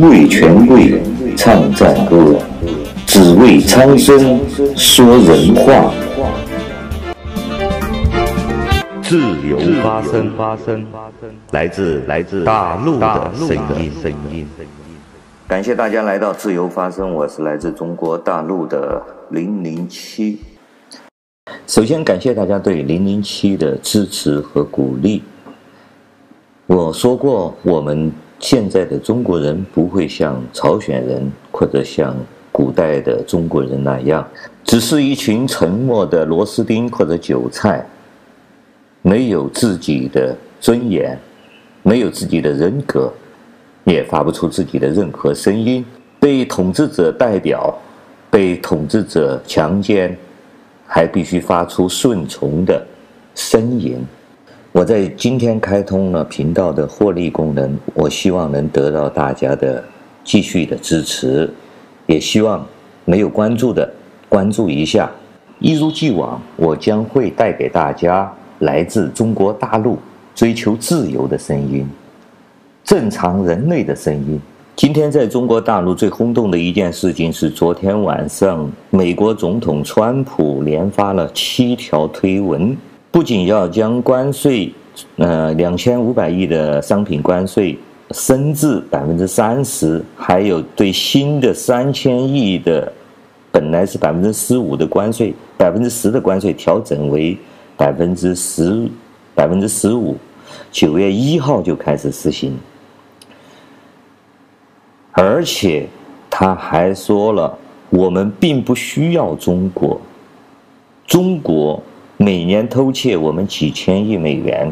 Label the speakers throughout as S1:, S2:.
S1: 为权贵唱赞歌，只为苍生说人话。
S2: 自由发声，发声，来自来自大陆的声音，声音。
S1: 感谢大家来到自由发声，我是来自中国大陆的零零七。首先感谢大家对零零七的支持和鼓励。我说过，我们现在的中国人不会像朝鲜人或者像古代的中国人那样，只是一群沉默的螺丝钉或者韭菜，没有自己的尊严，没有自己的人格，也发不出自己的任何声音，被统治者代表，被统治者强奸，还必须发出顺从的呻吟。我在今天开通了频道的获利功能，我希望能得到大家的继续的支持，也希望没有关注的关注一下。一如既往，我将会带给大家来自中国大陆追求自由的声音，正常人类的声音。今天在中国大陆最轰动的一件事情是，昨天晚上美国总统川普连发了七条推文。不仅要将关税，呃，两千五百亿的商品关税升至百分之三十，还有对新的三千亿的，本来是百分之十五的关税，百分之十的关税调整为百分之十，百分之十五，九月一号就开始实行。而且他还说了，我们并不需要中国，中国。每年偷窃我们几千亿美元，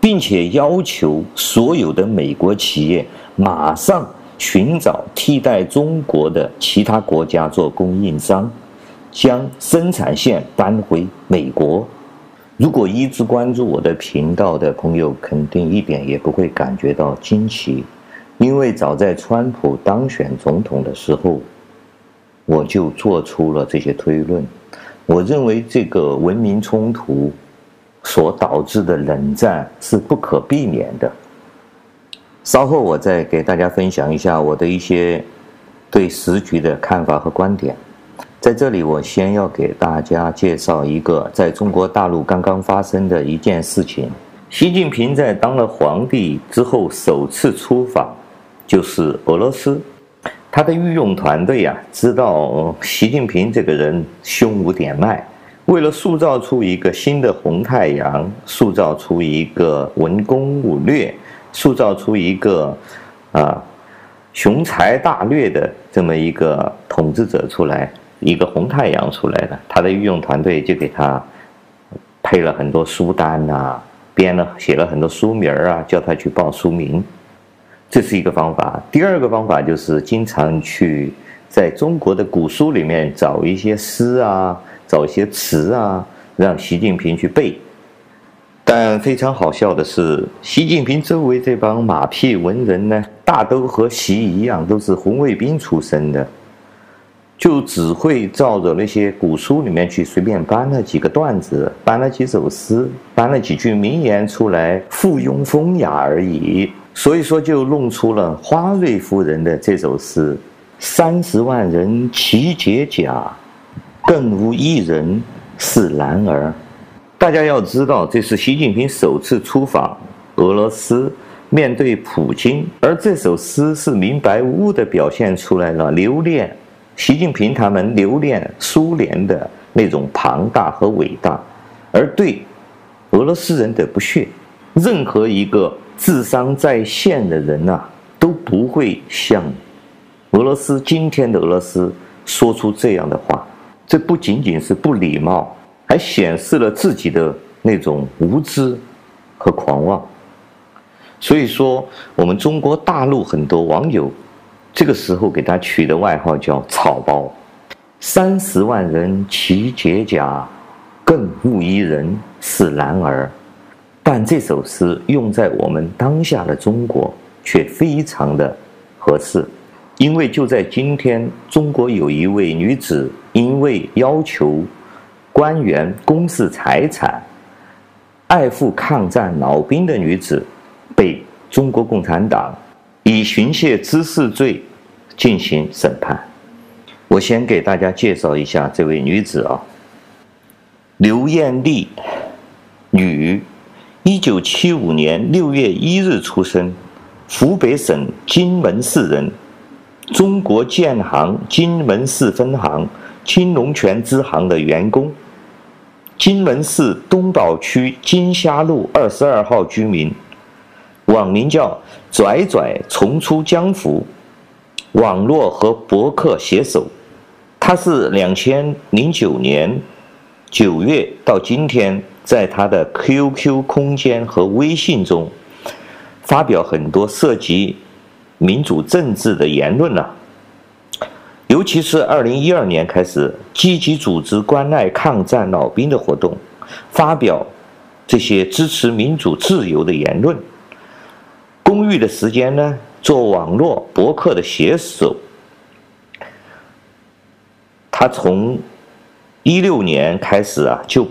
S1: 并且要求所有的美国企业马上寻找替代中国的其他国家做供应商，将生产线搬回美国。如果一直关注我的频道的朋友，肯定一点也不会感觉到惊奇，因为早在川普当选总统的时候，我就做出了这些推论。我认为这个文明冲突所导致的冷战是不可避免的。稍后我再给大家分享一下我的一些对时局的看法和观点。在这里，我先要给大家介绍一个在中国大陆刚刚发生的一件事情：习近平在当了皇帝之后首次出访，就是俄罗斯。他的御用团队啊，知道习近平这个人胸无点脉，为了塑造出一个新的红太阳，塑造出一个文攻武略，塑造出一个啊雄才大略的这么一个统治者出来，一个红太阳出来了，他的御用团队就给他配了很多书单啊，编了写了很多书名啊，叫他去报书名。这是一个方法。第二个方法就是经常去在中国的古书里面找一些诗啊，找一些词啊，让习近平去背。但非常好笑的是，习近平周围这帮马屁文人呢，大都和习一样，都是红卫兵出身的，就只会照着那些古书里面去随便搬了几个段子，搬了几首诗，搬了几句名言出来，附庸风雅而已。所以说，就弄出了花瑞夫人的这首诗：“三十万人齐解甲，更无一人是男儿。”大家要知道，这是习近平首次出访俄罗斯，面对普京，而这首诗是明白无误地表现出来了留恋习近平他们留恋苏联的那种庞大和伟大，而对俄罗斯人的不屑。任何一个。智商在线的人呐、都不会像俄罗斯今天的俄罗斯说出这样的话。这不仅仅是不礼貌，还显示了自己的那种无知和狂妄。所以说，我们中国大陆很多网友这个时候给他取的外号叫“草包”。三十万人齐解甲，更无一人是男儿。但这首诗用在我们当下的中国却非常的合适，因为就在今天，中国有一位女子因为要求官员公示财产、爱护抗战老兵的女子，被中国共产党以寻衅滋事罪进行审判。我先给大家介绍一下这位女子啊，刘艳丽，女，一九七五年六月一日出生，湖北省荆门市人，中国建行荆门市分行金龙泉支行的员工，荆门市东宝区金虾路二十二号居民。网名叫“拽拽重出江湖”，网络和博客写手。他是两千零九年九月到今天，在他的 QQ 空间和微信中发表很多涉及民主政治的言论了。尤其是二零一二年开始，积极组织关爱抗战老兵的活动，发表这些支持民主自由的言论。公寓的时间呢，做网络博客的写手。他从一六年开始啊，就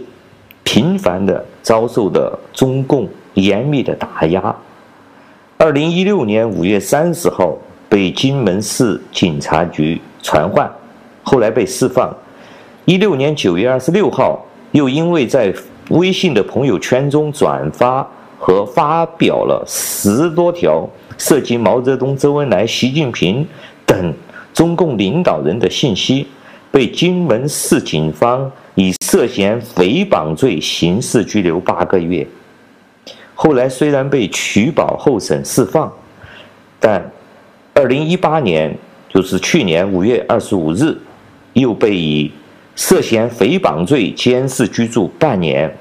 S1: 频繁的遭受的中共严密的打压。二零一六年五月三十号被荆门市警察局传唤，后来被释放。一六年九月二十六号，又因为在微信的朋友圈中转发。和发表了十多条涉及毛泽东、周恩来、习近平等中共领导人的信息，被荆门市警方以涉嫌诽谤罪刑事拘留八个月。后来虽然被取保候审释放，但二零一八年，就是去年五月二十五日，又被以涉嫌诽谤罪监视居住半年。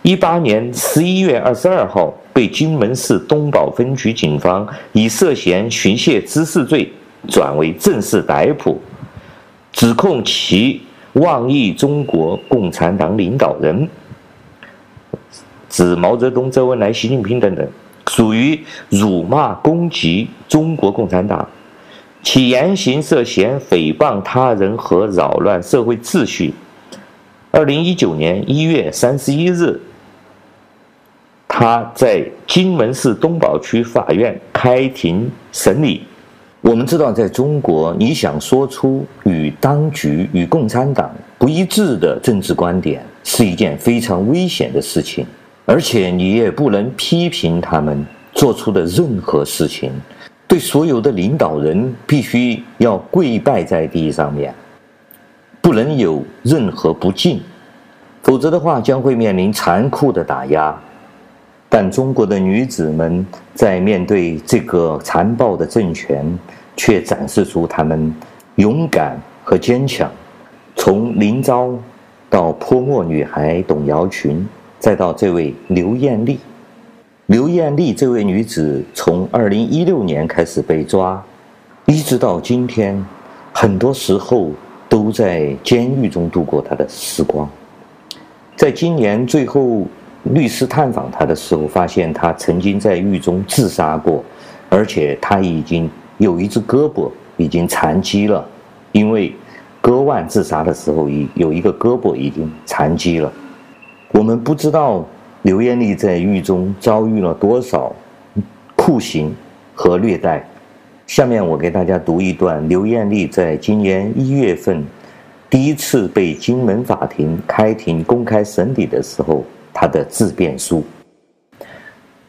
S1: 一八年十一月二十二号，被荆门市东宝分局警方以涉嫌寻衅滋事罪转为正式逮捕，指控其妄议中国共产党领导人，指毛泽东、周恩来、习近平等等，属于辱骂攻击中国共产党，其言行涉嫌诽谤他人和扰乱社会秩序。二零一九年一月三十一日。他在荆门市东宝区法院开庭审理。我们知道，在中国，你想说出与当局、与共产党不一致的政治观点，是一件非常危险的事情。而且，你也不能批评他们做出的任何事情。对所有的领导人，必须要跪拜在地上面，不能有任何不敬，否则的话，将会面临残酷的打压。但中国的女子们在面对这个残暴的政权，却展示出她们勇敢和坚强。从林昭到泼墨女孩董瑶群，再到这位刘艳丽。刘艳丽这位女子从二零一六年开始被抓，一直到今天，很多时候都在监狱中度过她的时光。在今年最后。律师探访他的时候，发现他曾经在狱中自杀过，而且他已经有一只胳膊已经残疾了，因为割腕自杀的时候，已有一个胳膊已经残疾了。我们不知道刘艳丽在狱中遭遇了多少酷刑和虐待。下面我给大家读一段刘艳丽在今年一月份第一次被荆门法庭开庭公开审理的时候。他的自辩书。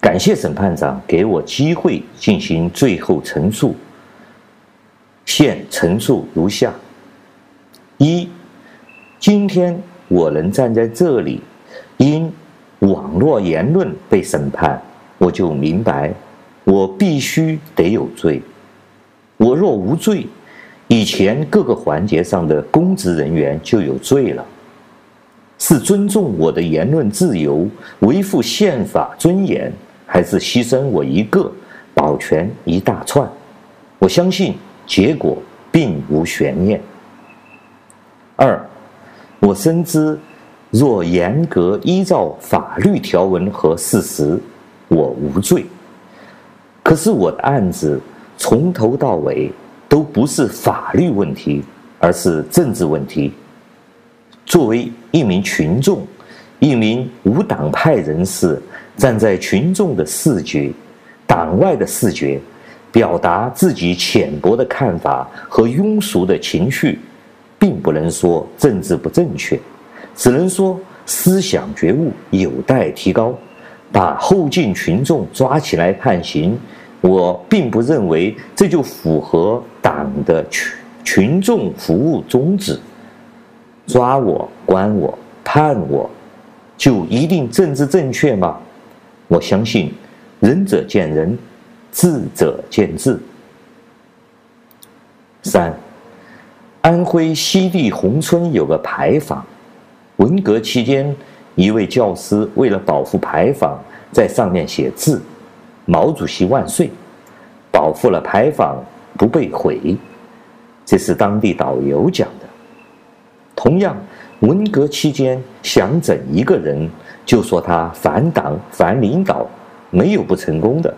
S1: 感谢审判长给我机会进行最后陈述。现陈述如下：一，今天我能站在这里，因网络言论被审判，我就明白，我必须得有罪。我若无罪，以前各个环节上的公职人员就有罪了。是尊重我的言论自由，维护宪法尊严，还是牺牲我一个，保全一大串？我相信结果并无悬念。二，我深知，若严格依照法律条文和事实，我无罪。可是我的案子从头到尾都不是法律问题，而是政治问题。作为一名群众，一名无党派人士，站在群众的视觉、党外的视觉，表达自己浅薄的看法和庸俗的情绪，并不能说政治不正确，只能说思想觉悟有待提高。把后进群众抓起来判刑，我并不认为这就符合党的群群众服务宗旨。抓我、关我、判我，就一定政治正确吗？我相信，仁者见仁，智者见智。三，安徽西递宏村有个牌坊，文革期间，一位教师为了保护牌坊，在上面写字：“毛主席万岁”，保护了牌坊不被毁。这是当地导游讲。同样，文革期间想整一个人，就说他反党反领导，没有不成功的。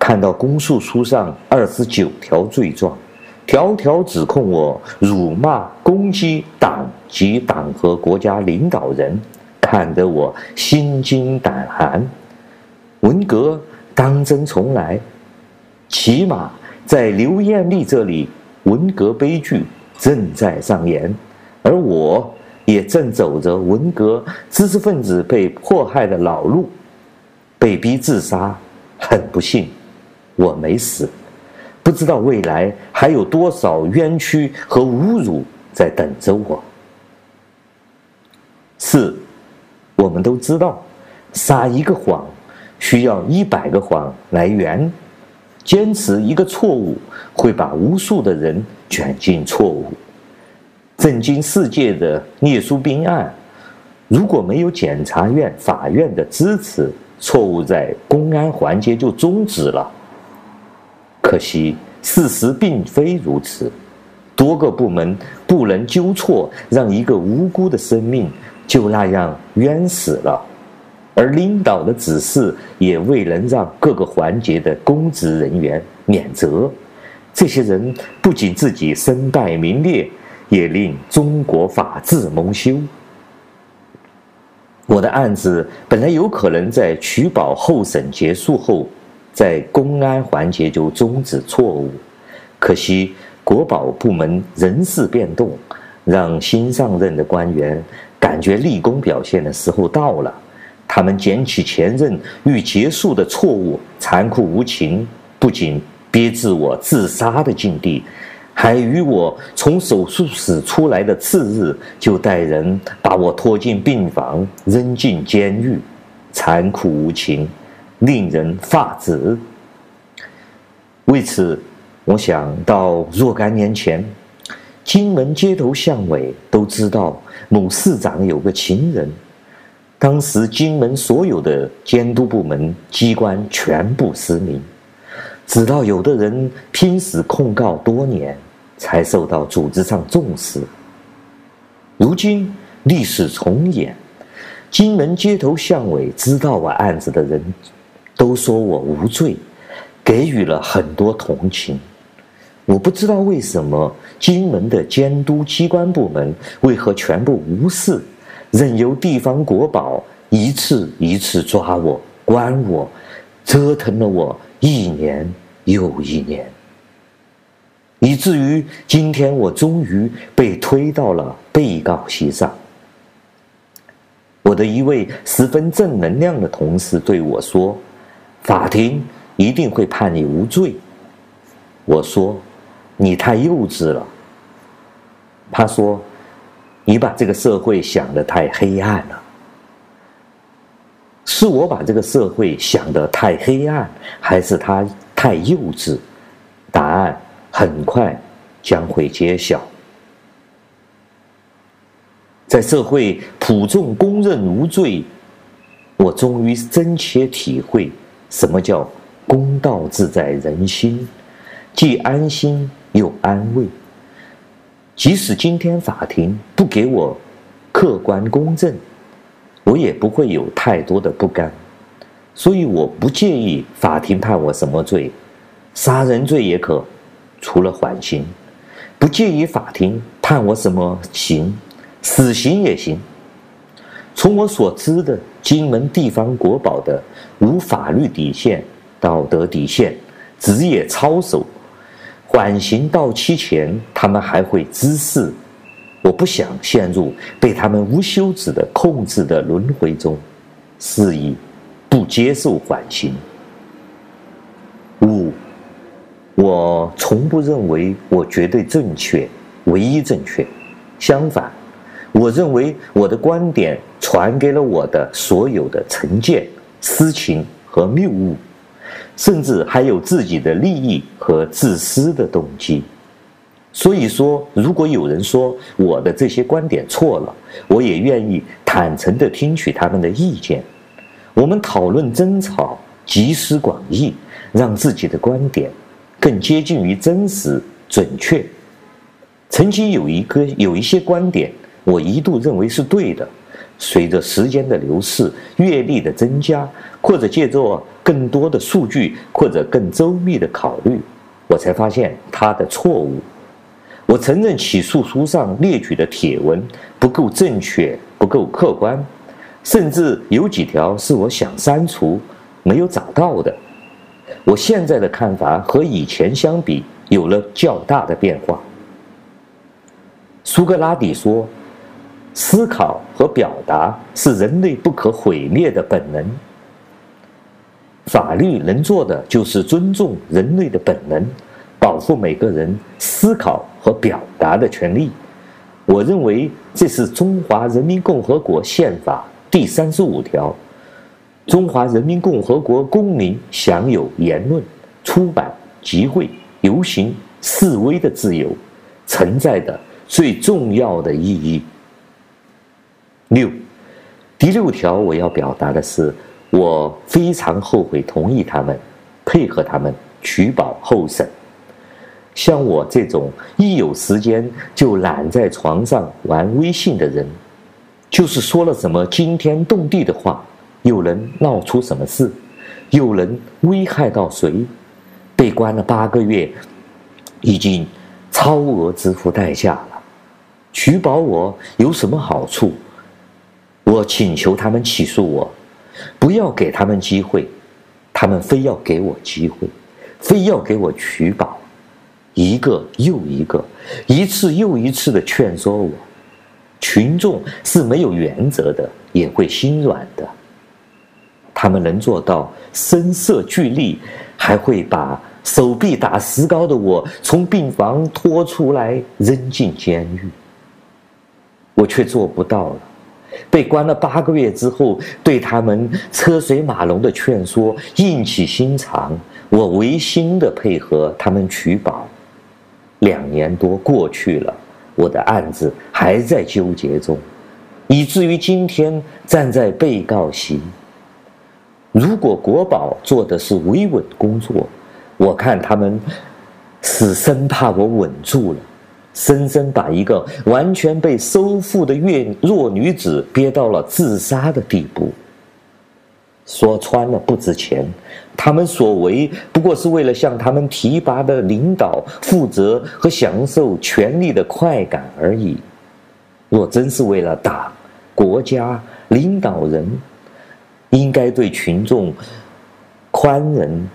S1: 看到公诉书上二十九条罪状。条条指控我辱骂、攻击党及党和国家领导人，看得我心惊胆寒。文革当真重来？起码在刘艳丽这里，文革悲剧正在上演，而我也正走着文革知识分子被迫害的老路，被逼自杀。很不幸，我没死。不知道未来还有多少冤屈和侮辱在等着我。四，我们都知道，撒一个谎需要一百个谎来圆，坚持一个错误会把无数的人卷进错误。震惊世界的聂书斌案，如果没有检察院、法院的支持，错误在公安环节就终止了。可惜，事实并非如此。多个部门不能纠错，让一个无辜的生命就那样冤死了；而领导的指示也未能让各个环节的公职人员免责。这些人不仅自己身败名裂，也令中国法治蒙羞。我的案子本来有可能在取保候审结束后。在公安环节就终止错误，可惜国保部门人事变动，让新上任的官员感觉立功表现的时候到了。他们捡起前任欲结束的错误，残酷无情，不仅逼至我自杀的境地，还与我从手术室出来的次日就带人把我拖进病房，扔进监狱，残酷无情。令人发指。为此，我想到若干年前，金门街头巷尾都知道某市长有个情人。当时金门所有的监督部门机关全部失明，直到有的人拼死控告多年，才受到组织上重视。如今历史重演，金门街头巷尾知道我案子的人。都说我无罪，给予了很多同情。我不知道为什么金门的监督机关部门为何全部无视，任由地方国宝一次一次抓我、关我，折腾了我一年又一年，以至于今天我终于被推到了被告席上。我的一位十分正能量的同事对我说。法庭一定会判你无罪。我说，你太幼稚了。他说，你把这个社会想得太黑暗了。是我把这个社会想得太黑暗，还是他太幼稚？答案很快将会揭晓。在社会普众公认无罪，我终于真切体会。什么叫公道自在人心？既安心又安慰。即使今天法庭不给我客观公正，我也不会有太多的不甘。所以我不介意法庭判我什么罪，杀人罪也可，除了缓刑；不介意法庭判我什么刑，死刑也行。从我所知的金门地方国宝的无法律底线、道德底线，职业操守，缓刑到期前，他们还会滋事。我不想陷入被他们无休止的控制的轮回中，是以不接受缓刑。五，我从不认为我绝对正确，唯一正确。相反，我认为我的观点传给了我的所有的成见、私情和谬误，甚至还有自己的利益和自私的动机。所以说，如果有人说我的这些观点错了，我也愿意坦诚地听取他们的意见。我们讨论争吵，集思广益，让自己的观点更接近于真实准确。曾经有一个有一些观点，我一度认为是对的，随着时间的流逝、阅历的增加，或者借助更多的数据，或者更周密的考虑，我才发现它的错误。我承认起诉书上列举的帖文不够正确，不够客观，甚至有几条是我想删除没有找到的。我现在的看法和以前相比有了较大的变化。苏格拉底说：“思考和表达是人类不可毁灭的本能。法律能做的就是尊重人类的本能。”保护每个人思考和表达的权利，我认为这是中华人民共和国宪法第三十五条：中华人民共和国公民享有言论、出版、集会、游行、示威的自由，存在的最重要的意义。六，第六条我要表达的是，我非常后悔同意他们，配合他们取保候审。像我这种一有时间就懒在床上玩微信的人，就是说了什么惊天动地的话，又能闹出什么事？又能危害到谁？被关了八个月，已经超额支付代价了。取保我有什么好处？我请求他们起诉我，不要给他们机会，他们非要给我机会，非要给我取保。一个又一个，一次又一次的劝说我，群众是没有原则的，也会心软的。他们能做到声色俱厉，还会把手臂打石膏的我从病房拖出来扔进监狱。我却做不到了。被关了八个月之后，对他们车水马龙的劝说硬起心肠，我违心的配合他们取保。两年多过去了，我的案子还在纠结中，以至于今天站在被告席。如果国宝做的是维稳工作，我看他们是生怕我稳住了，生生把一个完全被收复的弱女子憋到了自杀的地步。说穿了不值钱，他们所为不过是为了向他们提拔的领导负责和享受权力的快感而已。若真是为了党、国家、领导人，应该对群众宽仁、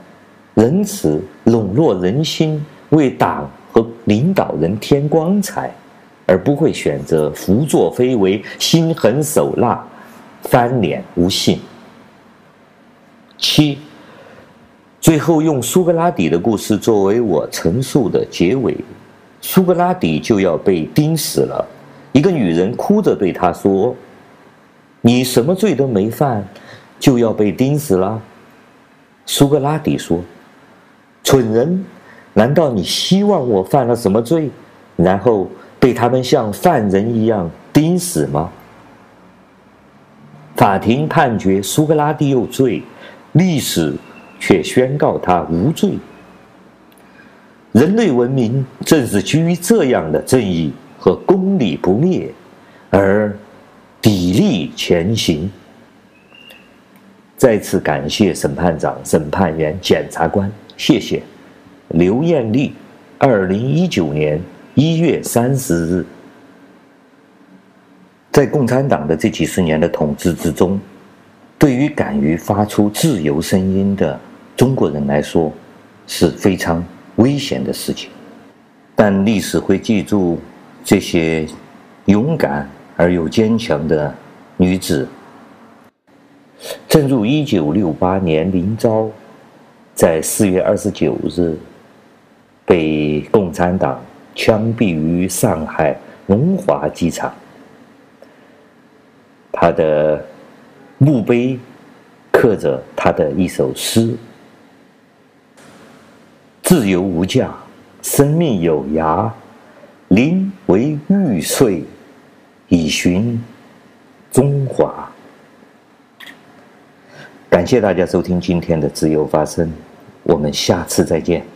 S1: 仁慈，笼络人心，为党和领导人添光彩，而不会选择胡作非为、心狠手辣、翻脸无信。七，最后用苏格拉底的故事作为我陈述的结尾。苏格拉底就要被钉死了，一个女人哭着对他说：“你什么罪都没犯，就要被钉死了？”苏格拉底说：“蠢人，难道你希望我犯了什么罪，然后被他们像犯人一样钉死吗？”法庭判决苏格拉底有罪。历史却宣告他无罪。人类文明正是基于这样的正义和公理不灭而砥砺前行。再次感谢审判长、审判员、检察官，谢谢。刘艳丽，二零一九年一月三十日，在共产党的这几十年的统治之中。对于敢于发出自由声音的中国人来说，是非常危险的事情，但历史会记住这些勇敢而又坚强的女子。正如一九六八年林昭在四月二十九日被共产党枪毙于上海龙华机场，他的墓碑刻着他的一首诗。自由无价，生命有涯，宁为玉碎，以寻中华。感谢大家收听今天的自由发声，我们下次再见。